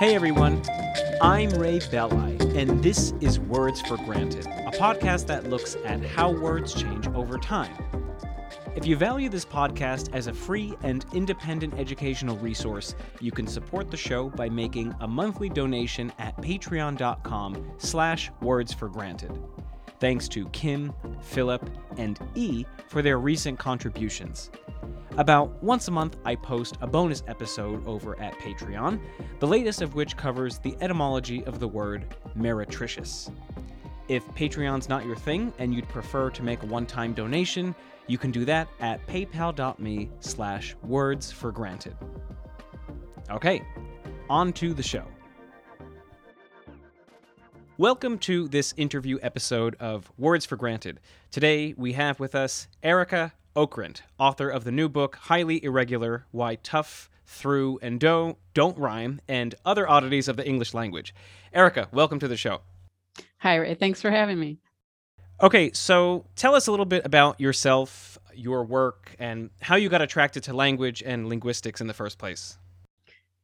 Hey everyone, I'm Ray Belli, and this is Words for Granted, a podcast that looks at how words change over time. If you value this podcast as a free and independent educational resource, you can support the show by making a monthly donation at patreon.com slash words for granted. Thanks to Kim, Philip, and E for their recent contributions. About once a month, I post a bonus episode over at Patreon, the latest of which covers the etymology of the word meretricious. If Patreon's not your thing and you'd prefer to make a one-time donation, you can do that at paypal.me slash words for granted. Okay, on to the show. Welcome to this interview episode of Words for Granted. Today we have with us Arika Okrent, author of the new book Highly Irregular Why Tough, Through, and Do Don't Rhyme, and Other Oddities of the English Language. Arika, welcome to the show. Hi, Ray. Thanks for having me. Okay, so tell us a little bit about yourself, your work, and how you got attracted to language and linguistics in the first place.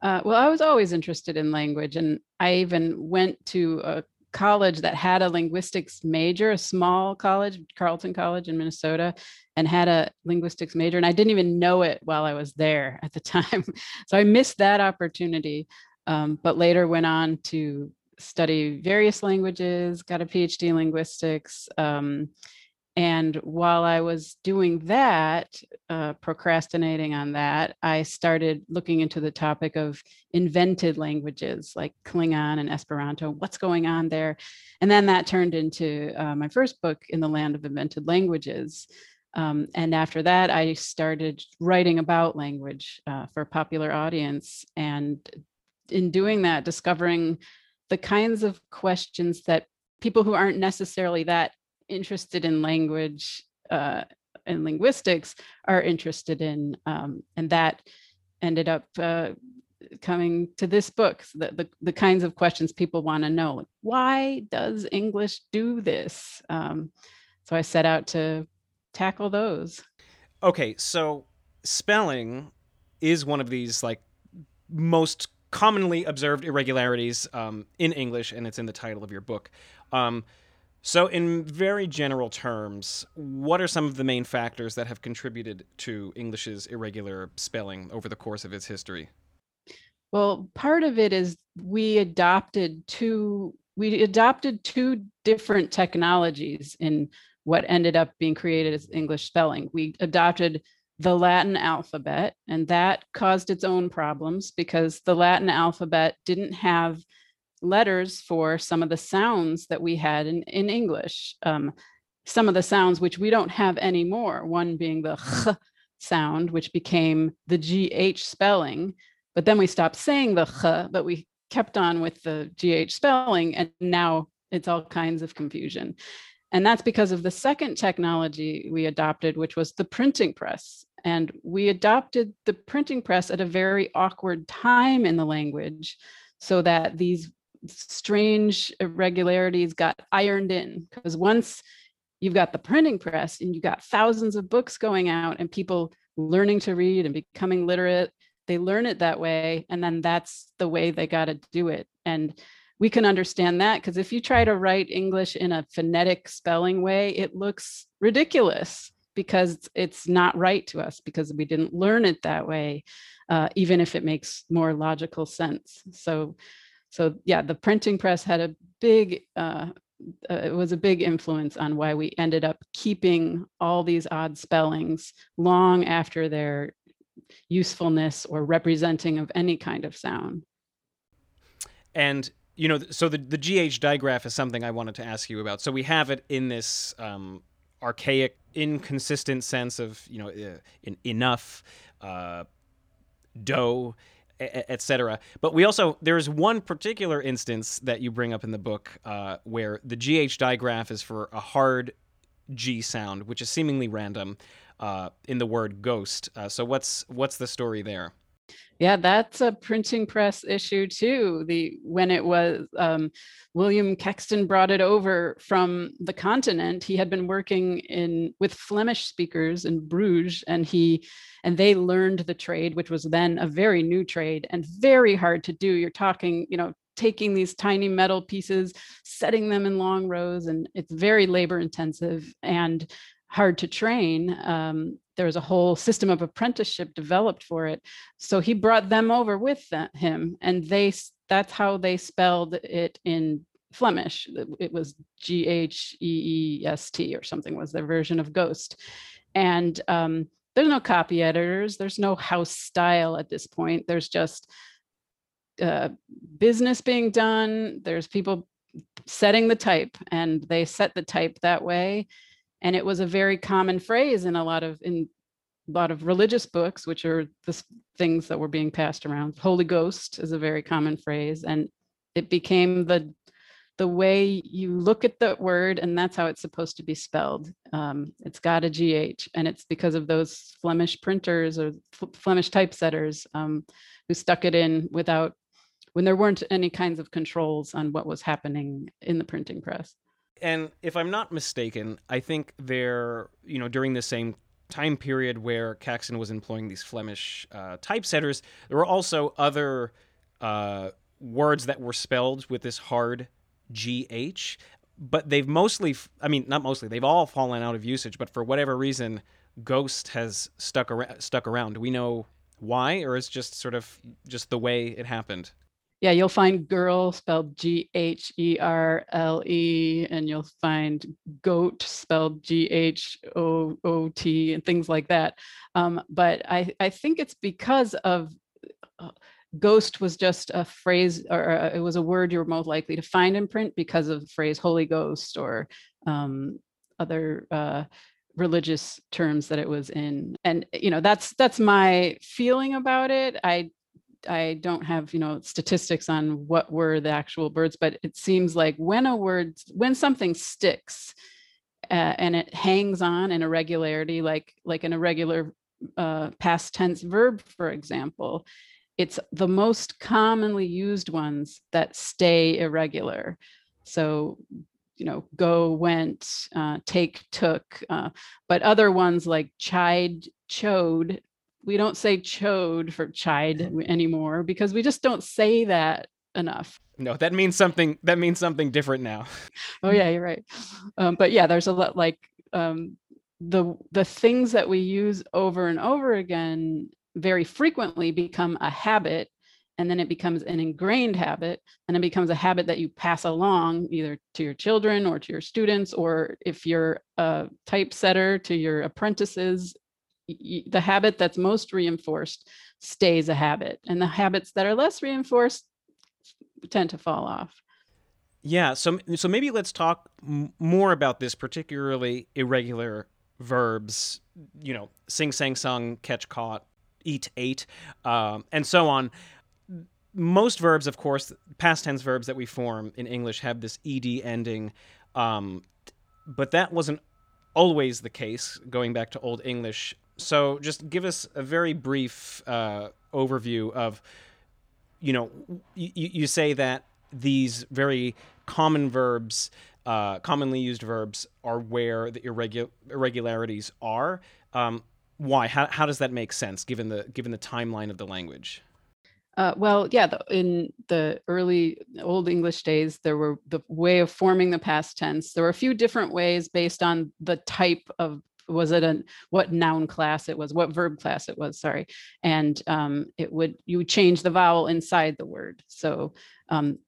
Uh, well, I was always interested in language, and I even went to a college that had a linguistics major, a small college, Carleton College in Minnesota, and had a linguistics major. And I didn't even know it while I was there at the time. so I missed that opportunity, um, but later went on to study various languages, got a PhD in linguistics. Um, and while I was doing that, uh, procrastinating on that, I started looking into the topic of invented languages like Klingon and Esperanto. What's going on there? And then that turned into uh, my first book, In the Land of Invented Languages. Um, and after that, I started writing about language uh, for a popular audience. And in doing that, discovering the kinds of questions that people who aren't necessarily that interested in language uh, and linguistics are interested in, um, and that ended up uh, coming to this book. So the, the, the kinds of questions people want to know, like why does English do this? Um, so I set out to tackle those. Okay, so spelling is one of these like most commonly observed irregularities um, in English, and it's in the title of your book. Um, so, in very general terms, what are some of the main factors that have contributed to English's irregular spelling over the course of its history? Well, part of it is we adopted two we adopted two different technologies in what ended up being created as English spelling. We adopted the Latin alphabet, and that caused its own problems because the Latin alphabet didn't have letters for some of the sounds that we had in, in English. Um, some of the sounds which we don't have anymore, one being the ch sound, which became the GH spelling. But then we stopped saying the ch, but we kept on with the GH spelling, and now it's all kinds of confusion. And that's because of the second technology we adopted, which was the printing press. And we adopted the printing press at a very awkward time in the language so that these strange irregularities got ironed in because once you've got the printing press and you've got thousands of books going out and people learning to read and becoming literate they learn it that way and then that's the way they got to do it. And we can understand that because if you try to write english in a phonetic spelling way it looks ridiculous because it's not right to us because we didn't learn it that way uh, even if it makes more logical sense. So so yeah, the printing press had a big, uh, uh, it was a big influence on why we ended up keeping all these odd spellings long after their usefulness or representing of any kind of sound. And you know, so the the GH digraph is something I wanted to ask you about. So we have it in this um, archaic, inconsistent sense of you know, uh, in, enough, uh, dough etc. But we also there's one particular instance that you bring up in the book uh, where the GH digraph is for a hard G sound, which is seemingly random uh, in the word ghost. Uh, so what's what's the story there? Yeah, that's a printing press issue too. The when it was um, William Caxton brought it over from the continent. He had been working in with Flemish speakers in Bruges, and he and they learned the trade, which was then a very new trade and very hard to do. You're talking, you know, taking these tiny metal pieces, setting them in long rows, and it's very labor intensive and hard to train. Um, there was a whole system of apprenticeship developed for it. So he brought them over with that, him, and they that's how they spelled it in Flemish. It was G H E E S T or something was their version of Ghost, and um, there's no copy editors. There's no house style at this point. There's just uh, business being done. There's people setting the type, and they set the type that way and it was a very common phrase in a lot of in a lot of religious books which are the things that were being passed around. Holy ghost is a very common phrase and it became the the way you look at the word and that's how it's supposed to be spelled. Um, it's got a gh and it's because of those flemish printers or flemish typesetters um, who stuck it in without when there weren't any kinds of controls on what was happening in the printing press and if I'm not mistaken, I think there, you know, during the same time period where Caxton was employing these Flemish uh, typesetters, there were also other uh, words that were spelled with this hard GH, but they've mostly, I mean, not mostly, they've all fallen out of usage, but for whatever reason, Ghost has stuck, ar- stuck around. Do we know why, or is just sort of just the way it happened? Yeah, you'll find girl spelled G H E R L E, and you'll find goat spelled G H O O T, and things like that. Um, but I, I think it's because of uh, ghost was just a phrase, or uh, it was a word you were most likely to find in print because of the phrase Holy Ghost or um, other. Uh, religious terms that it was in and you know that's that's my feeling about it i I don't have, you know, statistics on what were the actual birds, but it seems like when a word, when something sticks uh, and it hangs on in irregularity, like like an irregular uh, past tense verb, for example, it's the most commonly used ones that stay irregular. So you know, go, went, uh, take, took, uh, but other ones like chide, chode we don't say chode for chide anymore because we just don't say that enough. No, that means something. That means something different now. oh yeah, you're right. Um, but yeah, there's a lot like um, the the things that we use over and over again very frequently become a habit and then it becomes an ingrained habit and it becomes a habit that you pass along either to your children or to your students or if you're a typesetter to your apprentices the habit that's most reinforced stays a habit and the habits that are less reinforced tend to fall off. Yeah so so maybe let's talk m- more about this particularly irregular verbs you know sing sang sung catch caught eat ate um, and so on. Most verbs of course past tense verbs that we form in english have this ed ending um, but that wasn't always the case going back to old english so just give us a very brief uh, overview of, you know, you, you say that these very common verbs, uh, commonly used verbs, are where the irregu- irregularities are. Um, why? How, how does that make sense given the given the timeline of the language? Uh, well, yeah, the, in the early Old English days, there were the way of forming the past tense. There were a few different ways based on the type of was it a what noun class it was what verb class it was sorry. And um, it would you would change the vowel inside the word. So um,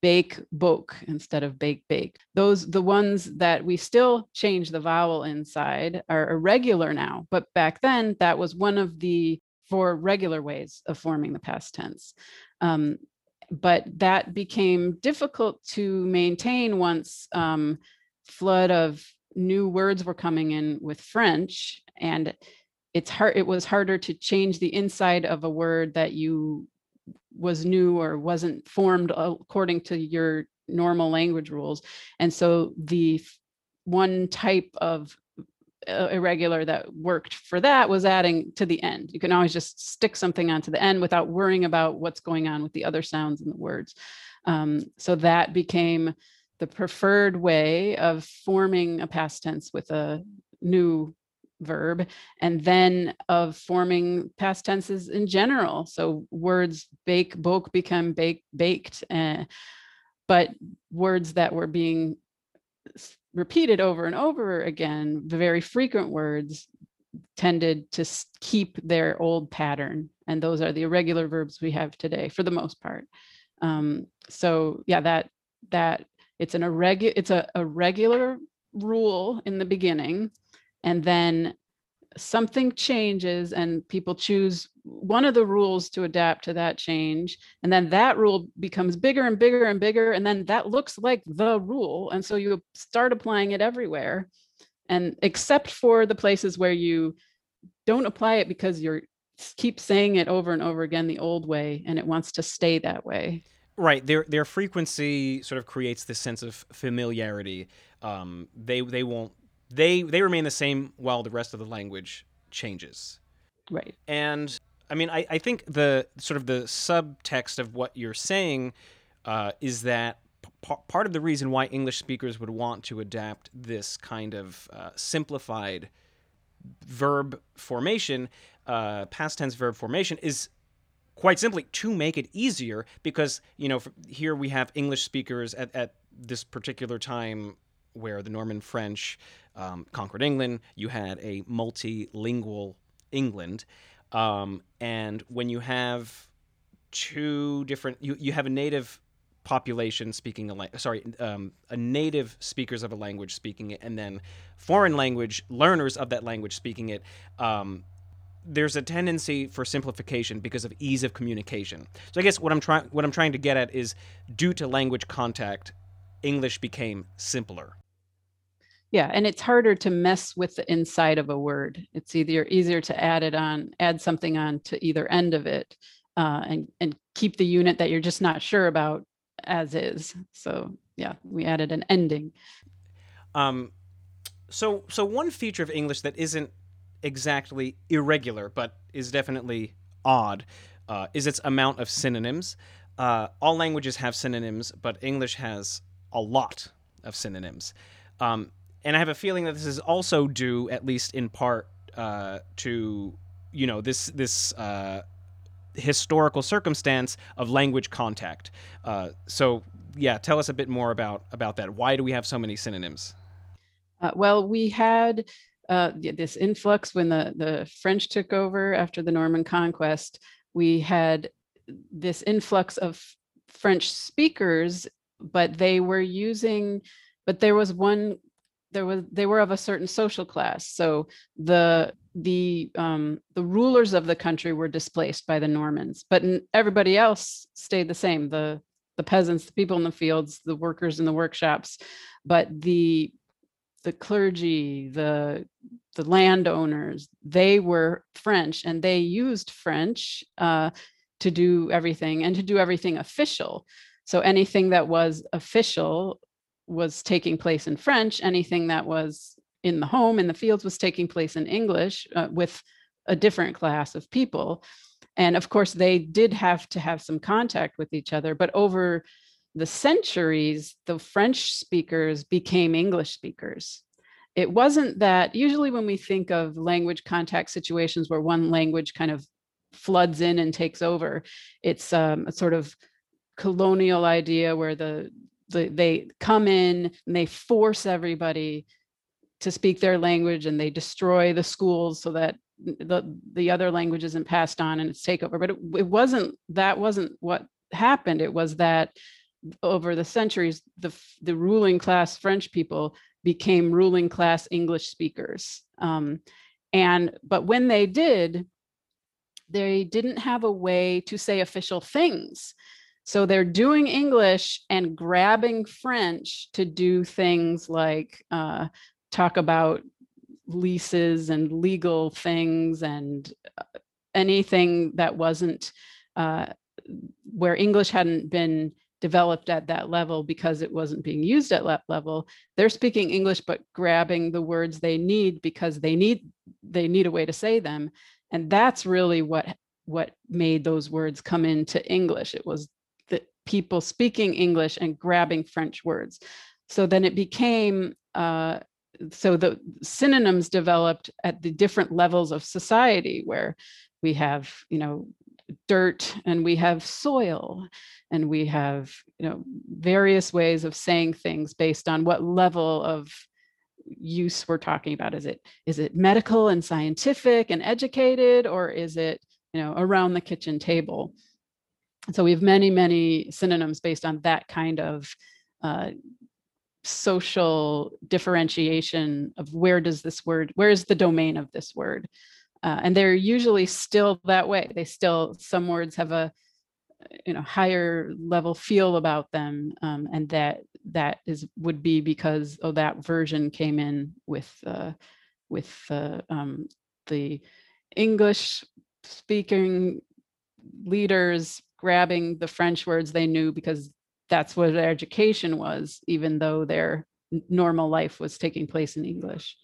bake boke instead of bake bake. Those the ones that we still change the vowel inside are irregular now but back then that was one of the four regular ways of forming the past tense. Um, but that became difficult to maintain once um, flood of new words were coming in with French and it's hard it was harder to change the inside of a word that you was new or wasn't formed according to your normal language rules and so the one type of uh, irregular that worked for that was adding to the end. You can always just stick something onto the end without worrying about what's going on with the other sounds and the words. Um, so that became the preferred way of forming a past tense with a new verb and then of forming past tenses in general so words bake boke become bake baked uh, but words that were being repeated over and over again, the very frequent words tended to keep their old pattern. And those are the irregular verbs we have today for the most part. Um, so yeah, that that it's an irregular it's a, a regular rule in the beginning, and then something changes and people choose one of the rules to adapt to that change and then that rule becomes bigger and bigger and bigger and then that looks like the rule and so you start applying it everywhere. And except for the places where you don't apply it because you're keep saying it over and over again the old way and it wants to stay that way right their their frequency sort of creates this sense of familiarity um, they they won't they they remain the same while the rest of the language changes. Right. And I mean, I, I think the sort of the subtext of what you're saying uh, is that p- part of the reason why English speakers would want to adapt this kind of uh, simplified verb formation, uh, past tense verb formation, is quite simply to make it easier because, you know, here we have English speakers at, at this particular time where the Norman French um, conquered England. You had a multilingual England. Um, and when you have two different, you, you have a native population speaking a language, sorry, um, a native speakers of a language speaking it, and then foreign language learners of that language speaking it. Um, there's a tendency for simplification because of ease of communication. So I guess what I'm trying what I'm trying to get at is due to language contact, English became simpler. Yeah, and it's harder to mess with the inside of a word. It's either easier to add it on, add something on to either end of it, uh, and and keep the unit that you're just not sure about as is. So yeah, we added an ending. Um, so so one feature of English that isn't exactly irregular, but is definitely odd, uh, is its amount of synonyms. Uh, all languages have synonyms, but English has a lot of synonyms. Um, and I have a feeling that this is also due, at least in part, uh, to you know this this uh, historical circumstance of language contact. Uh, so yeah, tell us a bit more about about that. Why do we have so many synonyms? Uh, well, we had uh, this influx when the the French took over after the Norman conquest. We had this influx of French speakers, but they were using. But there was one there was they were of a certain social class so the the um, the rulers of the country were displaced by the normans but everybody else stayed the same the the peasants the people in the fields the workers in the workshops but the the clergy the the landowners they were french and they used french uh, to do everything and to do everything official so anything that was official was taking place in French, anything that was in the home, in the fields, was taking place in English uh, with a different class of people. And of course, they did have to have some contact with each other, but over the centuries, the French speakers became English speakers. It wasn't that usually when we think of language contact situations where one language kind of floods in and takes over, it's um, a sort of colonial idea where the the, they come in and they force everybody to speak their language and they destroy the schools so that the the other language isn't passed on and it's takeover but it, it wasn't that wasn't what happened it was that over the centuries the the ruling class french people became ruling class english speakers. Um, and but when they did they didn't have a way to say official things. So they're doing English and grabbing French to do things like uh, talk about leases and legal things and uh, anything that wasn't uh, where English hadn't been developed at that level because it wasn't being used at that level. They're speaking english but grabbing the words they need because they need they need a way to say them. And that's really what what made those words come into english. It was the people speaking english and grabbing french words. So then it became uh, so the synonyms developed at the different levels of society where we have you know dirt and we have soil and we have you know various ways of saying things based on what level of use we're talking about. Is it is it medical and scientific and educated or is it you know around the kitchen table? So we have many many synonyms based on that kind of uh, social differentiation of where does this word where is the domain of this word uh, and they're usually still that way. They still some words have a you know higher level feel about them um, and that that is would be because oh that version came in with uh, with uh, um, the english speaking leaders grabbing the french words they knew because that's what their education was even though their normal life was taking place in english.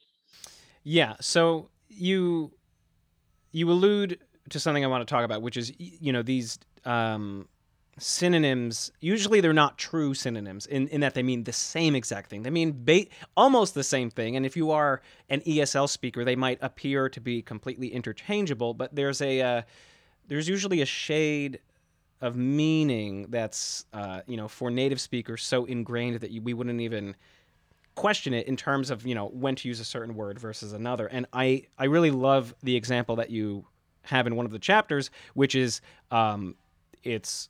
Yeah so you you allude to something I want to talk about, which is you know these um, synonyms. Usually, they're not true synonyms in, in that they mean the same exact thing. They mean ba- almost the same thing. And if you are an ESL speaker, they might appear to be completely interchangeable. But there's a uh, there's usually a shade of meaning that's uh, you know for native speakers so ingrained that you, we wouldn't even question it in terms of you know when to use a certain word versus another. And I I really love the example that you have in one of the chapters, which is um, it's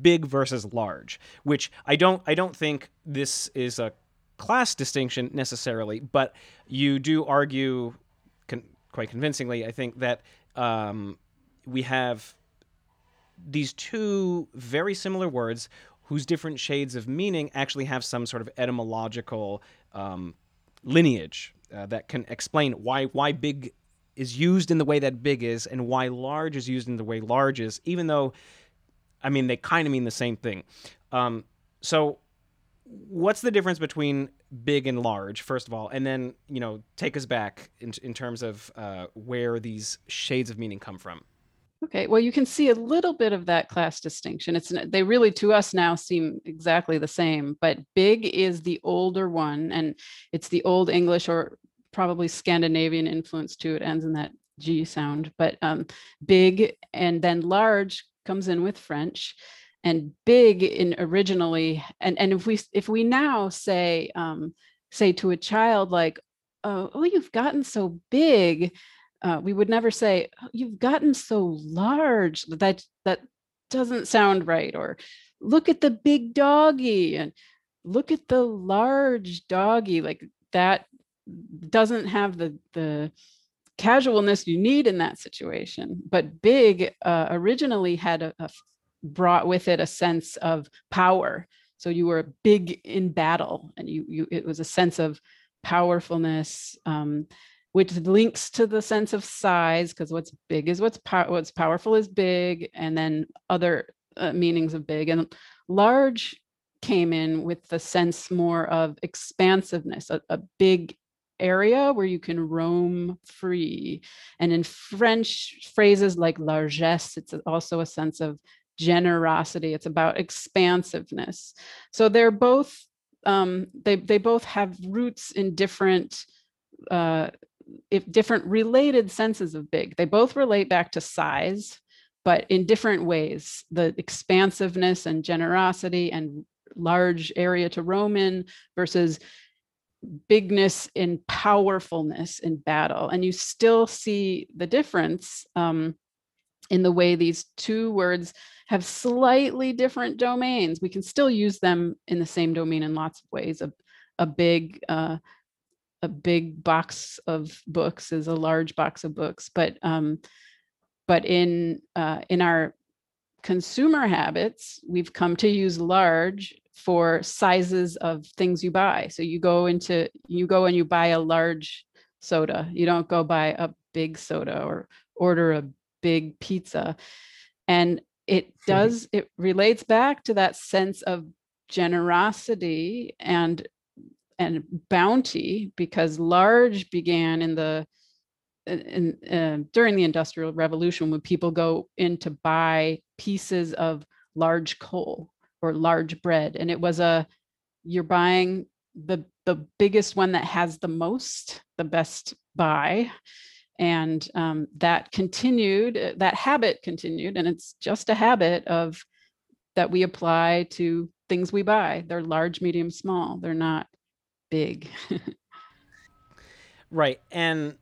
big versus large. Which I don't I don't think this is a class distinction necessarily, but you do argue con- quite convincingly. I think that um, we have these two very similar words whose different shades of meaning actually have some sort of etymological um, lineage uh, that can explain why why big is used in the way that big is and why large is used in the way large is, even though, I mean, they kind of mean the same thing. Um, so, what's the difference between big and large, first of all, and then you know take us back in in terms of uh, where these shades of meaning come from? Okay, well, you can see a little bit of that class distinction. It's they really to us now seem exactly the same, but big is the older one, and it's the old English or probably Scandinavian influence too. It ends in that G sound, but um, big and then large comes in with French, and big in originally, and and if we if we now say um, say to a child like, oh, oh, you've gotten so big uh, we would never say oh, you've gotten so large that that doesn't sound right or look at the big doggy and look at the large doggy like that doesn't have the the casualness you need in that situation. But big uh, originally had a, a brought with it a sense of power. So you were big in battle and you you it was a sense of powerfulness um, which links to the sense of size because what's big is what's what's powerful is big and then other uh, meanings of big and large came in with the sense more of expansiveness a, a big area where you can roam free. And in french phrases like largesse it's also a sense of generosity it's about expansiveness. So they're both um, they they both have roots in different uh, if different related senses of big. They both relate back to size, but in different ways. The expansiveness and generosity and large area to roam in versus bigness and powerfulness in battle. And you still see the difference um, in the way these two words have slightly different domains. We can still use them in the same domain in lots of ways. A, a big uh, a big box of books is a large box of books but um, but in uh, in our consumer habits we've come to use large for sizes of things you buy. So you go into you go and you buy a large soda. You don't go buy a big soda or order a big pizza. And it does it relates back to that sense of generosity and and bounty because large began in the in, in, during the industrial revolution when people go in to buy pieces of large coal or large bread and it was a you're buying the the biggest one that has the most the best buy and um, that continued uh, that habit continued and it's just a habit of that we apply to things we buy. They're large medium small. They're not big right and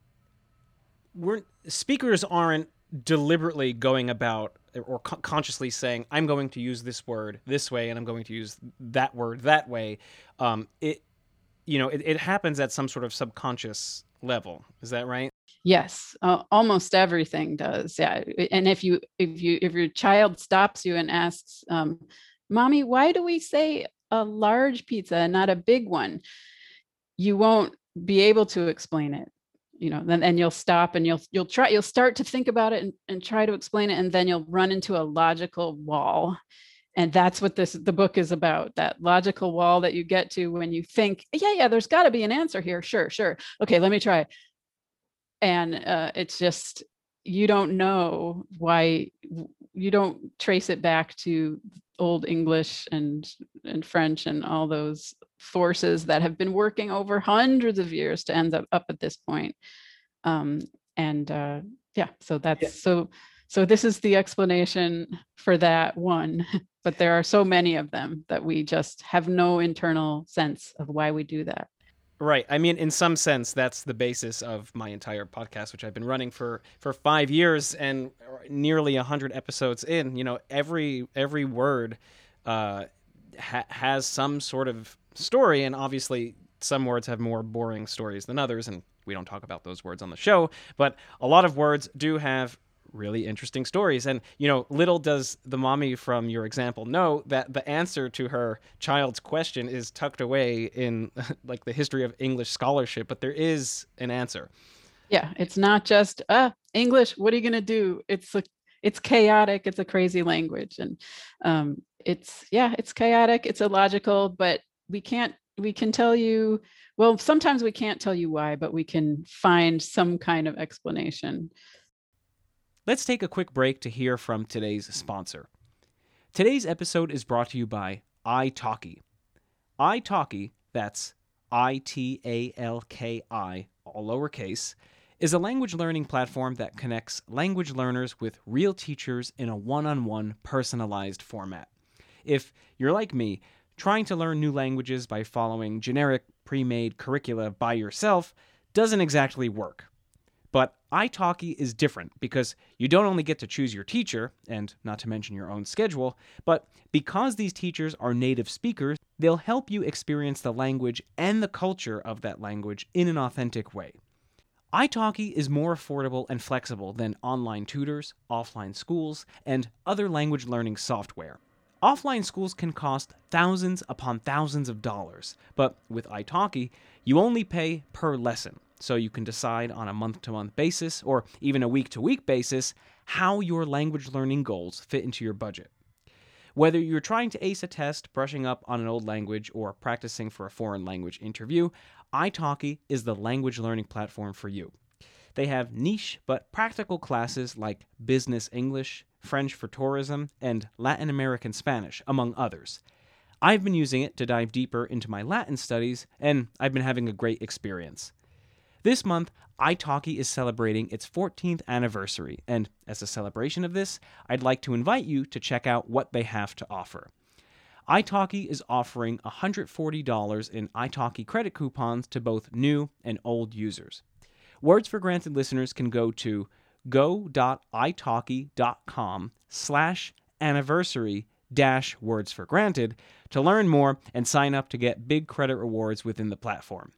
we're speakers aren't deliberately going about or co- consciously saying i'm going to use this word this way and i'm going to use that word that way um, it you know it, it happens at some sort of subconscious level is that right Yes, uh, almost everything does. Yeah, and if you if you if your child stops you and asks, um, "Mommy, why do we say a large pizza and not a big one?" You won't be able to explain it. You know, then and you'll stop and you'll you'll try you'll start to think about it and, and try to explain it, and then you'll run into a logical wall. And that's what this the book is about. That logical wall that you get to when you think, yeah, yeah, there's got to be an answer here. Sure, sure. Okay, let me try and uh, it's just you don't know why you don't trace it back to old english and and french and all those forces that have been working over hundreds of years to end up, up at this point um, and uh, yeah so that's yeah. so so this is the explanation for that one but there are so many of them that we just have no internal sense of why we do that Right. I mean, in some sense, that's the basis of my entire podcast, which I've been running for for five years and nearly a hundred episodes in. You know, every every word uh, ha- has some sort of story, and obviously, some words have more boring stories than others, and we don't talk about those words on the show. But a lot of words do have really interesting stories. And, you know, little does the mommy from your example know that the answer to her child's question is tucked away in like the history of English scholarship, but there is an answer. Yeah, it's not just uh English, what are you going to do? It's a it's chaotic, it's a crazy language and um it's yeah, it's chaotic, it's illogical, but we can't we can tell you well, sometimes we can't tell you why, but we can find some kind of explanation. Let's take a quick break to hear from today's sponsor. Today's episode is brought to you by italki. italki, that's I T A L K I, all lowercase, is a language learning platform that connects language learners with real teachers in a one on one personalized format. If you're like me, trying to learn new languages by following generic pre made curricula by yourself doesn't exactly work. But italki is different because you don't only get to choose your teacher, and not to mention your own schedule, but because these teachers are native speakers, they'll help you experience the language and the culture of that language in an authentic way. italki is more affordable and flexible than online tutors, offline schools, and other language learning software. Offline schools can cost thousands upon thousands of dollars, but with italki, you only pay per lesson so you can decide on a month to month basis or even a week to week basis how your language learning goals fit into your budget. Whether you're trying to ace a test, brushing up on an old language, or practicing for a foreign language interview, italki is the language learning platform for you. They have niche but practical classes like business English, French for tourism, and Latin American Spanish, among others. I've been using it to dive deeper into my Latin studies, and I've been having a great experience. This month, italki is celebrating its 14th anniversary, and as a celebration of this, I'd like to invite you to check out what they have to offer. italki is offering $140 in italki credit coupons to both new and old users. Words for Granted listeners can go to go.italki.com slash anniversary dash words for granted to learn more and sign up to get big credit rewards within the platform.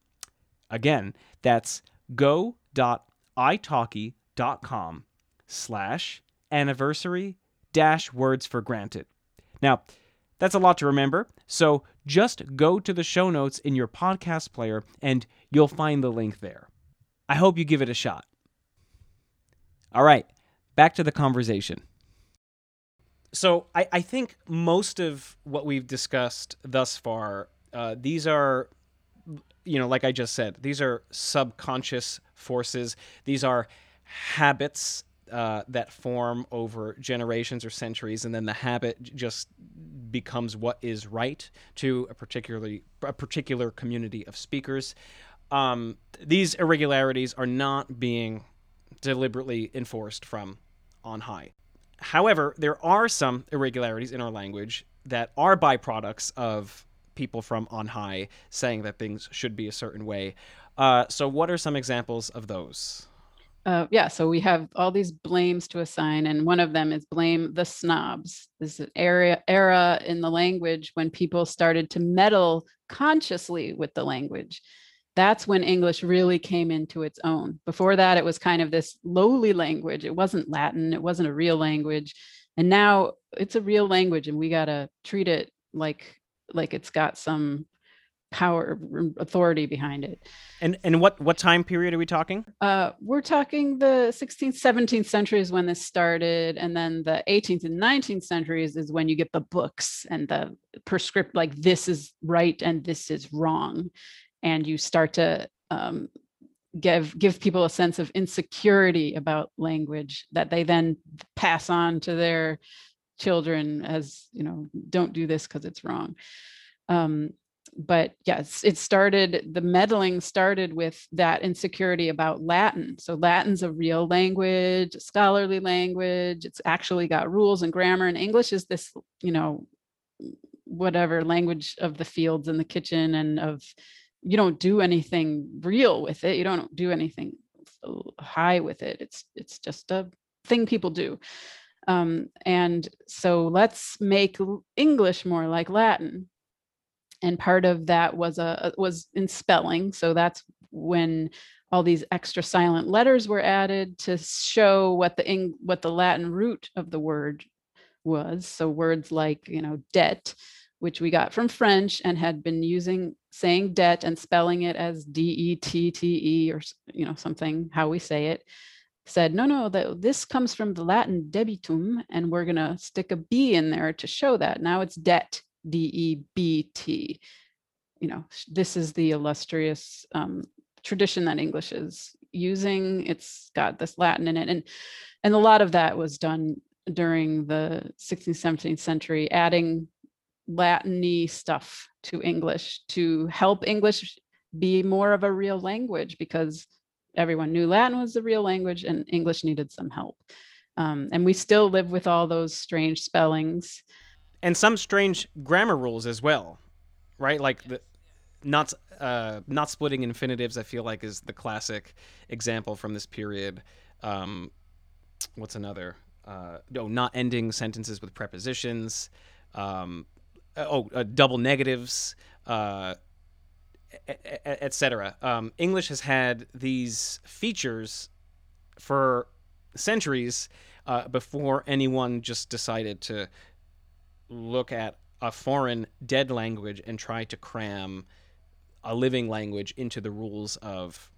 Again, that's go.italki.com slash anniversary dash words for granted. Now, that's a lot to remember, so just go to the show notes in your podcast player and you'll find the link there. I hope you give it a shot. All right, back to the conversation. So I, I think most of what we've discussed thus far, uh, these are, you know, like I just said, these are subconscious forces. These are habits uh, that form over generations or centuries, and then the habit just becomes what is right to a particularly a particular community of speakers. Um, these irregularities are not being deliberately enforced from on high. However, there are some irregularities in our language that are byproducts of people from on high saying that things should be a certain way. Uh, so, what are some examples of those? Uh, yeah, so we have all these blames to assign, and one of them is blame the snobs. This is an era, era in the language when people started to meddle consciously with the language. That's when English really came into its own. Before that, it was kind of this lowly language. It wasn't Latin, it wasn't a real language. And now it's a real language, and we got to treat it like like it's got some power authority behind it and and what what time period are we talking uh we're talking the 16th 17th centuries when this started and then the 18th and 19th centuries is when you get the books and the prescript like this is right and this is wrong and you start to um, give give people a sense of insecurity about language that they then pass on to their children as you know don't do this because it's wrong um, but yes, it started, the meddling started with that insecurity about Latin. So Latin's a real language, scholarly language. It's actually got rules and grammar. And English is this, you know, whatever language of the fields and the kitchen and of, you don't do anything real with it. You don't do anything high with it. It's, it's just a thing people do. Um, and so let's make English more like Latin and part of that was a was in spelling so that's when all these extra silent letters were added to show what the what the latin root of the word was so words like you know debt which we got from french and had been using saying debt and spelling it as d-e-t-t-e or you know something how we say it said no no that this comes from the latin debitum and we're going to stick a b in there to show that now it's debt D-E-B-T. You know, this is the illustrious um, tradition that English is using. It's got this Latin in it. And, and a lot of that was done during the 16th, 17th century, adding Latin stuff to English to help English be more of a real language because everyone knew Latin was the real language and English needed some help. Um, and we still live with all those strange spellings and some strange grammar rules as well, right? Like the not uh, not splitting infinitives. I feel like is the classic example from this period. Um, what's another? Uh, no, not ending sentences with prepositions. Um, oh, uh, double negatives, uh, etc. Um, English has had these features for centuries uh, before anyone just decided to look at a foreign dead language and try to cram a living language into the rules of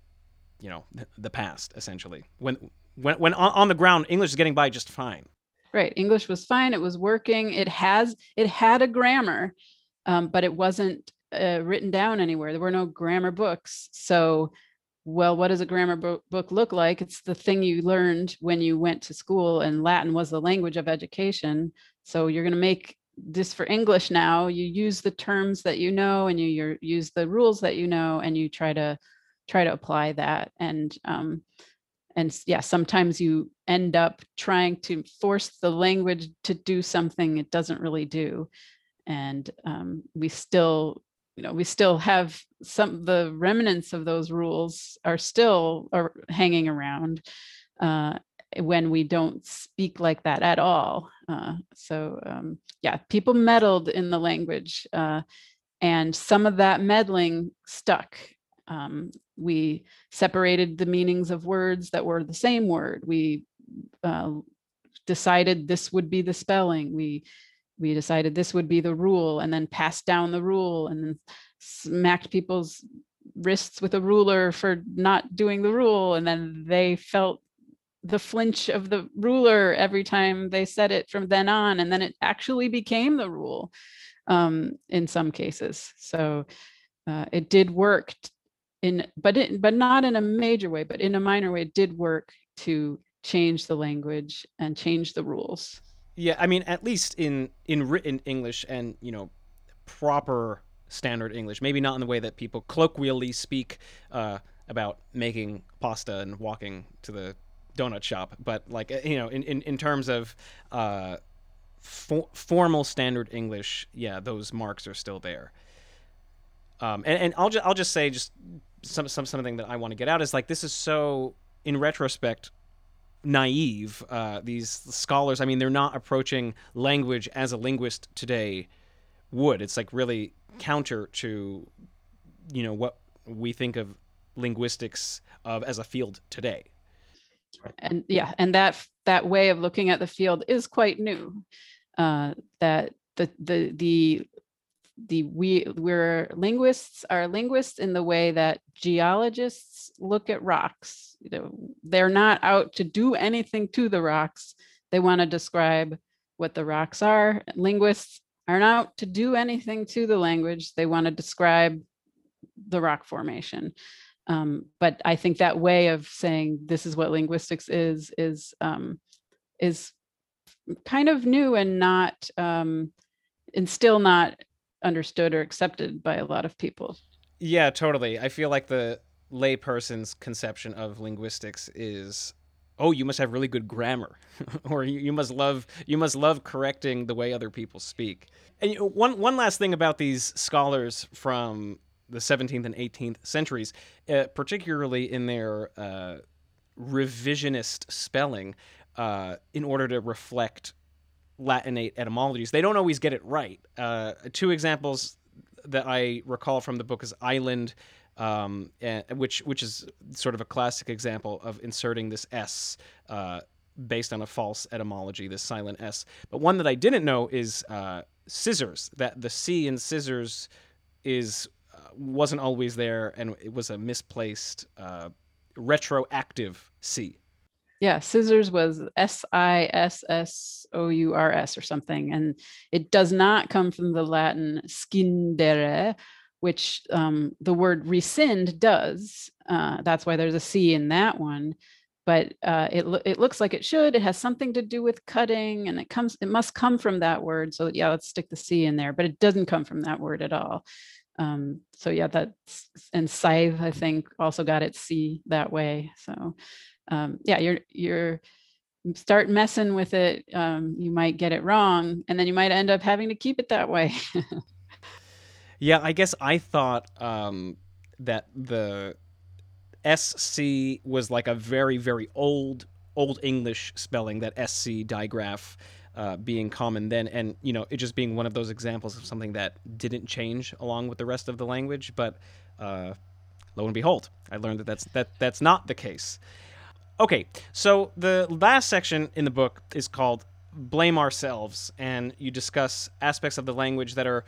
you know the past essentially when when when on the ground english is getting by just fine right english was fine it was working it has it had a grammar um, but it wasn't uh, written down anywhere there were no grammar books so well what does a grammar bo- book look like it's the thing you learned when you went to school and latin was the language of education so you're going to make this for English now, you use the terms that you know and you use the rules that you know and you try to try to apply that. And um, and yeah, sometimes you end up trying to force the language to do something it doesn't really do. And um, we still, you know, we still have some the remnants of those rules are still are hanging around. Uh, when we don't speak like that at all. Uh, so um, yeah, people meddled in the language uh, and some of that meddling stuck. Um, we separated the meanings of words that were the same word. We uh, decided this would be the spelling. We we decided this would be the rule and then passed down the rule and then smacked people's wrists with a ruler for not doing the rule. And then they felt the flinch of the ruler every time they said it from then on. And then it actually became the rule um, in some cases. So uh, it did work in but it but not in a major way but in a minor way it did work to change the language and change the rules. Yeah i mean at least in in written english and you know proper standard english maybe not in the way that people colloquially speak uh, about making pasta and walking to the donut shop but like uh, you know in in, in terms of uh, for, formal standard english yeah those marks are still there. Um, and, and I'll just I'll just say just some, some something that I want to get out is like this is so in retrospect naive. Uh, these scholars, I mean, they're not approaching language as a linguist today would. It's like really counter to you know what we think of linguistics of as a field today. And yeah, and that that way of looking at the field is quite new. Uh, that the the the the we we're linguists are linguists in the way that geologists look at rocks. You know, they're not out to do anything to the rocks. They want to describe what the rocks are. Linguists aren't out to do anything to the language. They want to describe the rock formation. Um, but i think that way of saying this is what linguistics is is um, is kind of new and not um, and still not understood or accepted by a lot of people. Yeah, totally. I feel like the layperson's conception of linguistics is oh you must have really good grammar or you, you, must love you must love correcting the way other people speak and you know, one one last thing about these scholars from the 17th and 18th centuries uh, particularly in their uh, revisionist spelling uh, in order to reflect Latinate etymologies. They don't always get it right. Uh, two examples that I recall from the book is island, um, and, which which is sort of a classic example of inserting this s uh, based on a false etymology, this silent s. But one that I didn't know is uh, scissors. That the c in scissors is uh, wasn't always there, and it was a misplaced uh, retroactive c yeah scissors was s-i-s-s-o-u-r-s or something and it does not come from the latin scindere which um, the word rescind does uh, that's why there's a c in that one but uh, it, lo- it looks like it should it has something to do with cutting and it comes it must come from that word so yeah let's stick the c in there but it doesn't come from that word at all um, so yeah that's and scythe i think also got its c that way so um, yeah, you're you're start messing with it, um, you might get it wrong, and then you might end up having to keep it that way. yeah, I guess I thought um, that the SC was like a very very old old English spelling that SC digraph. Uh, being common then, and you know, it just being one of those examples of something that didn't change along with the rest of the language. But uh, lo and behold, I learned that that's that that's not the case. Okay, so the last section in the book is called Blame Ourselves, and you discuss aspects of the language that are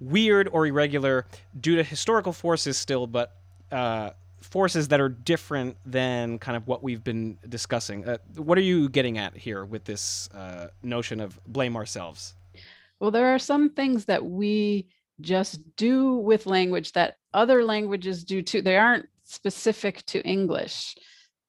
weird or irregular due to historical forces still, but uh, forces that are different than kind of what we've been discussing. Uh, what are you getting at here with this uh, notion of blame ourselves? Well, there are some things that we just do with language that other languages do too. They aren't specific to English.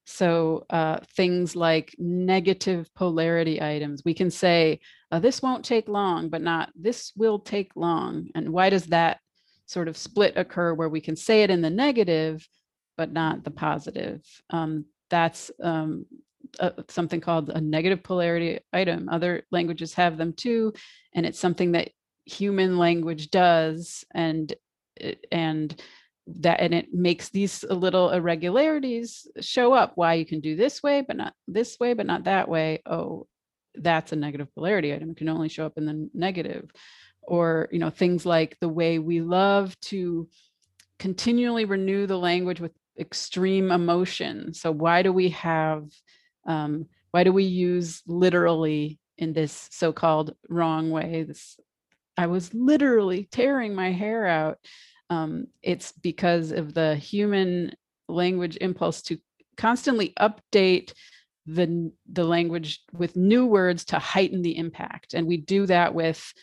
So uh, things like negative polarity items, we can say, uh, this won't take long, but not this will take long. And why does that sort of split occur where we can say it in the negative, but not the positive? Um, that's um, something called a negative polarity item. Other languages have them too. And it's something that human language does. And, and that and it makes these little irregularities show up. Why you can do this way but not this way but not that way. Oh that's a negative polarity item. It can only show up in the negative. Or you know things like the way we love to continually renew the language with extreme emotion. So why do we have um, why do we use literally in this so-called wrong way? This i was literally tearing my hair out um, it's because of the human language impulse to constantly update the the language with new words to heighten the impact. And we do that with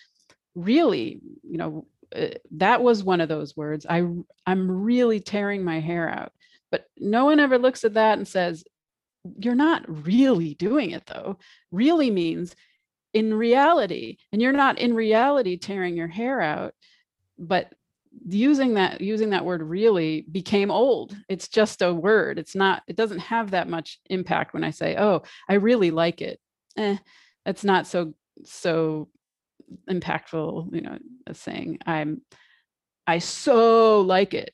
really you know uh, that was one of those words. I i'm really tearing my hair out. But no one ever looks at that and says you're not really doing it though. Really means in reality and you're not in reality tearing your hair out but using that using that word really became old. It's just a word. It's not it doesn't have that much impact when i say oh i really like it. Eh, that's not so so impactful you know as saying i'm i so like it.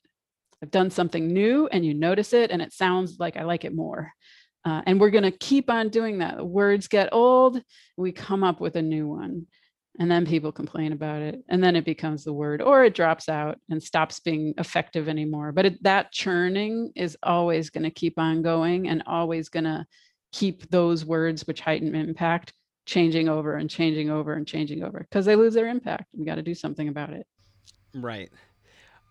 I've done something new and you notice it and it sounds like i like it more. Uh, and we're going to keep on doing that. Words get old we come up with a new one and then people complain about it and then it becomes the word or it drops out and stops being effective anymore. But it, that churning is always going to keep on going and always going to keep those words which heighten impact changing over and changing over and changing over because they lose their impact we got to do something about it. Right.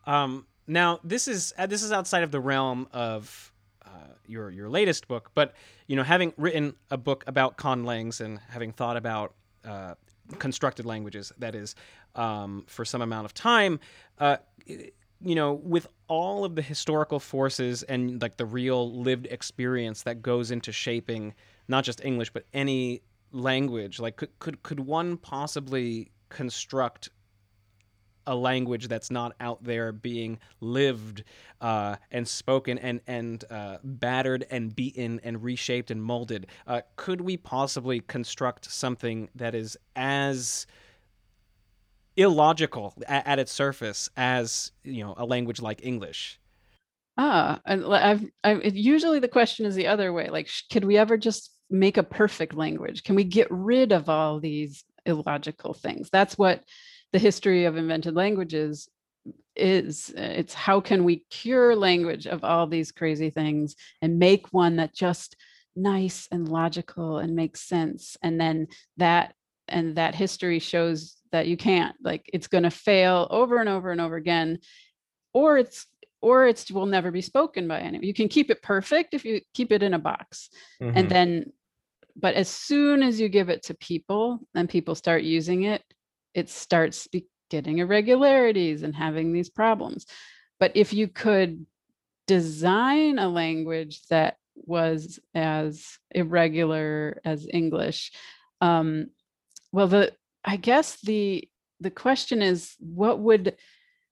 Um, now this is uh, this is outside of the realm of uh, your your latest book but you know having written a book about conlangs and having thought about uh, constructed languages, that is, um, for some amount of time. Uh, you know, with all of the historical forces and like the real lived experience that goes into shaping not just English but any language, like could could could one possibly construct a language that's not out there being lived uh, and spoken and and uh, battered and beaten and reshaped and molded. Uh, could we possibly construct something that is as illogical at, at, its surface as you know a language like English? Ah, I've, I've usually the question is the other way. Like, could we ever just make a perfect language? Can we get rid of all these illogical things? That's what the history of invented languages is it's how can we cure language of all these crazy things and make one that just nice and logical and makes sense and then that and that history shows that you can't like it's going to fail over and over and over again or it's or it's will never be spoken by anyone you can keep it perfect if you keep it in a box mm-hmm. and then but as soon as you give it to people and people start using it it starts getting irregularities and having these problems. But if you could design a language that was as irregular as English, um, well, the I guess the the question is, what would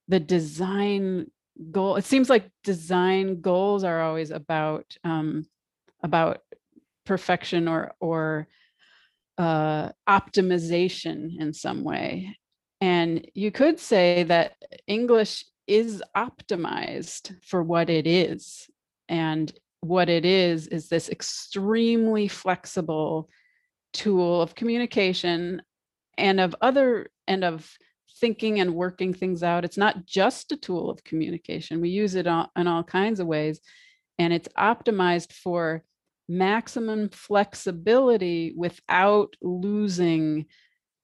the design goal? It seems like design goals are always about um, about perfection or or uh, optimization in some way. And you could say that English is optimized for what it is. And what it is is this extremely flexible tool of communication and of other and of thinking and working things out. It's not just a tool of communication. We use it in all kinds of ways. And it's optimized for maximum flexibility without losing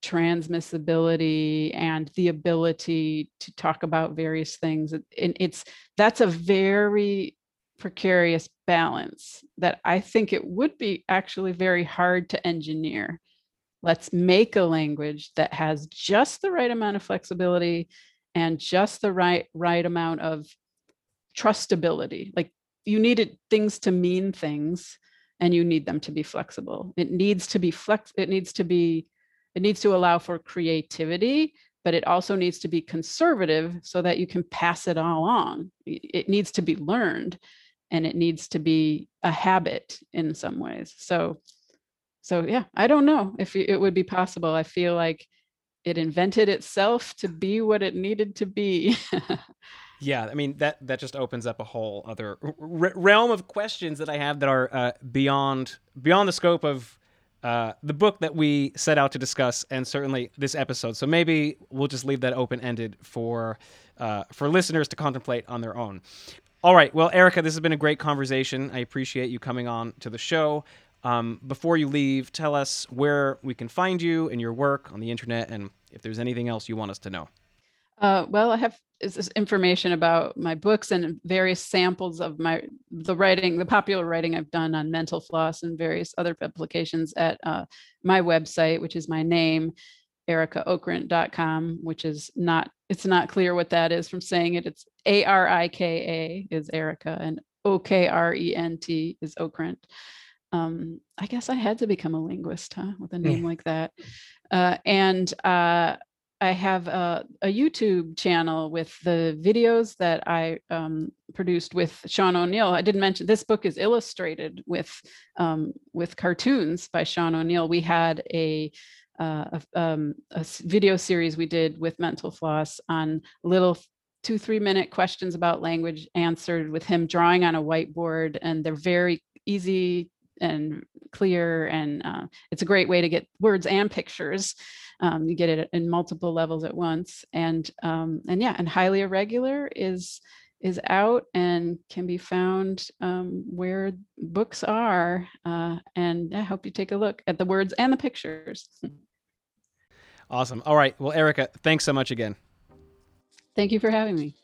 transmissibility and the ability to talk about various things. And it's that's a very precarious balance that i think it would be actually very hard to engineer. Let's make a language that has just the right amount of flexibility and just the right right amount of trustability. Like you needed things to mean things and you need them to be flexible. It needs to be flex, it needs to be, it needs to allow for creativity, but it also needs to be conservative so that you can pass it all on. It needs to be learned and it needs to be a habit in some ways. So, so yeah, I don't know if it would be possible. I feel like it invented itself to be what it needed to be. Yeah, I mean that that just opens up a whole other realm of questions that I have that are uh, beyond beyond the scope of uh, the book that we set out to discuss, and certainly this episode. So maybe we'll just leave that open ended for uh, for listeners to contemplate on their own. All right, well, Arika, this has been a great conversation. I appreciate you coming on to the show. Um, before you leave, tell us where we can find you and your work on the internet, and if there's anything else you want us to know. Uh, well, I have is this information about my books and various samples of my the writing, the popular writing I've done on mental floss and various other publications at uh, my website, which is my name, arikaokrent.com, which is not it's not clear what that is from saying it. It's A R I K A is Arika and O K R E N T is Okrent. Um, I guess I had to become a linguist, huh, with a name like that. Uh, and uh, I have a, a, YouTube channel with the videos that I um, produced with Sean O'Neill. I didn't mention this book is illustrated with um, with cartoons by Sean O'Neill. We had a, uh, a, um, a video series we did with Mental Floss on little two three minute questions about language answered with him drawing on a whiteboard, and they're very easy and clear, and uh, it's a great way to get words and pictures. Um, you get it in multiple levels at once, and um, and yeah, and highly irregular is is out and can be found um, where books are. Uh, and I hope you take a look at the words and the pictures. Awesome. All right. Well, Arika, thanks so much again. Thank you for having me.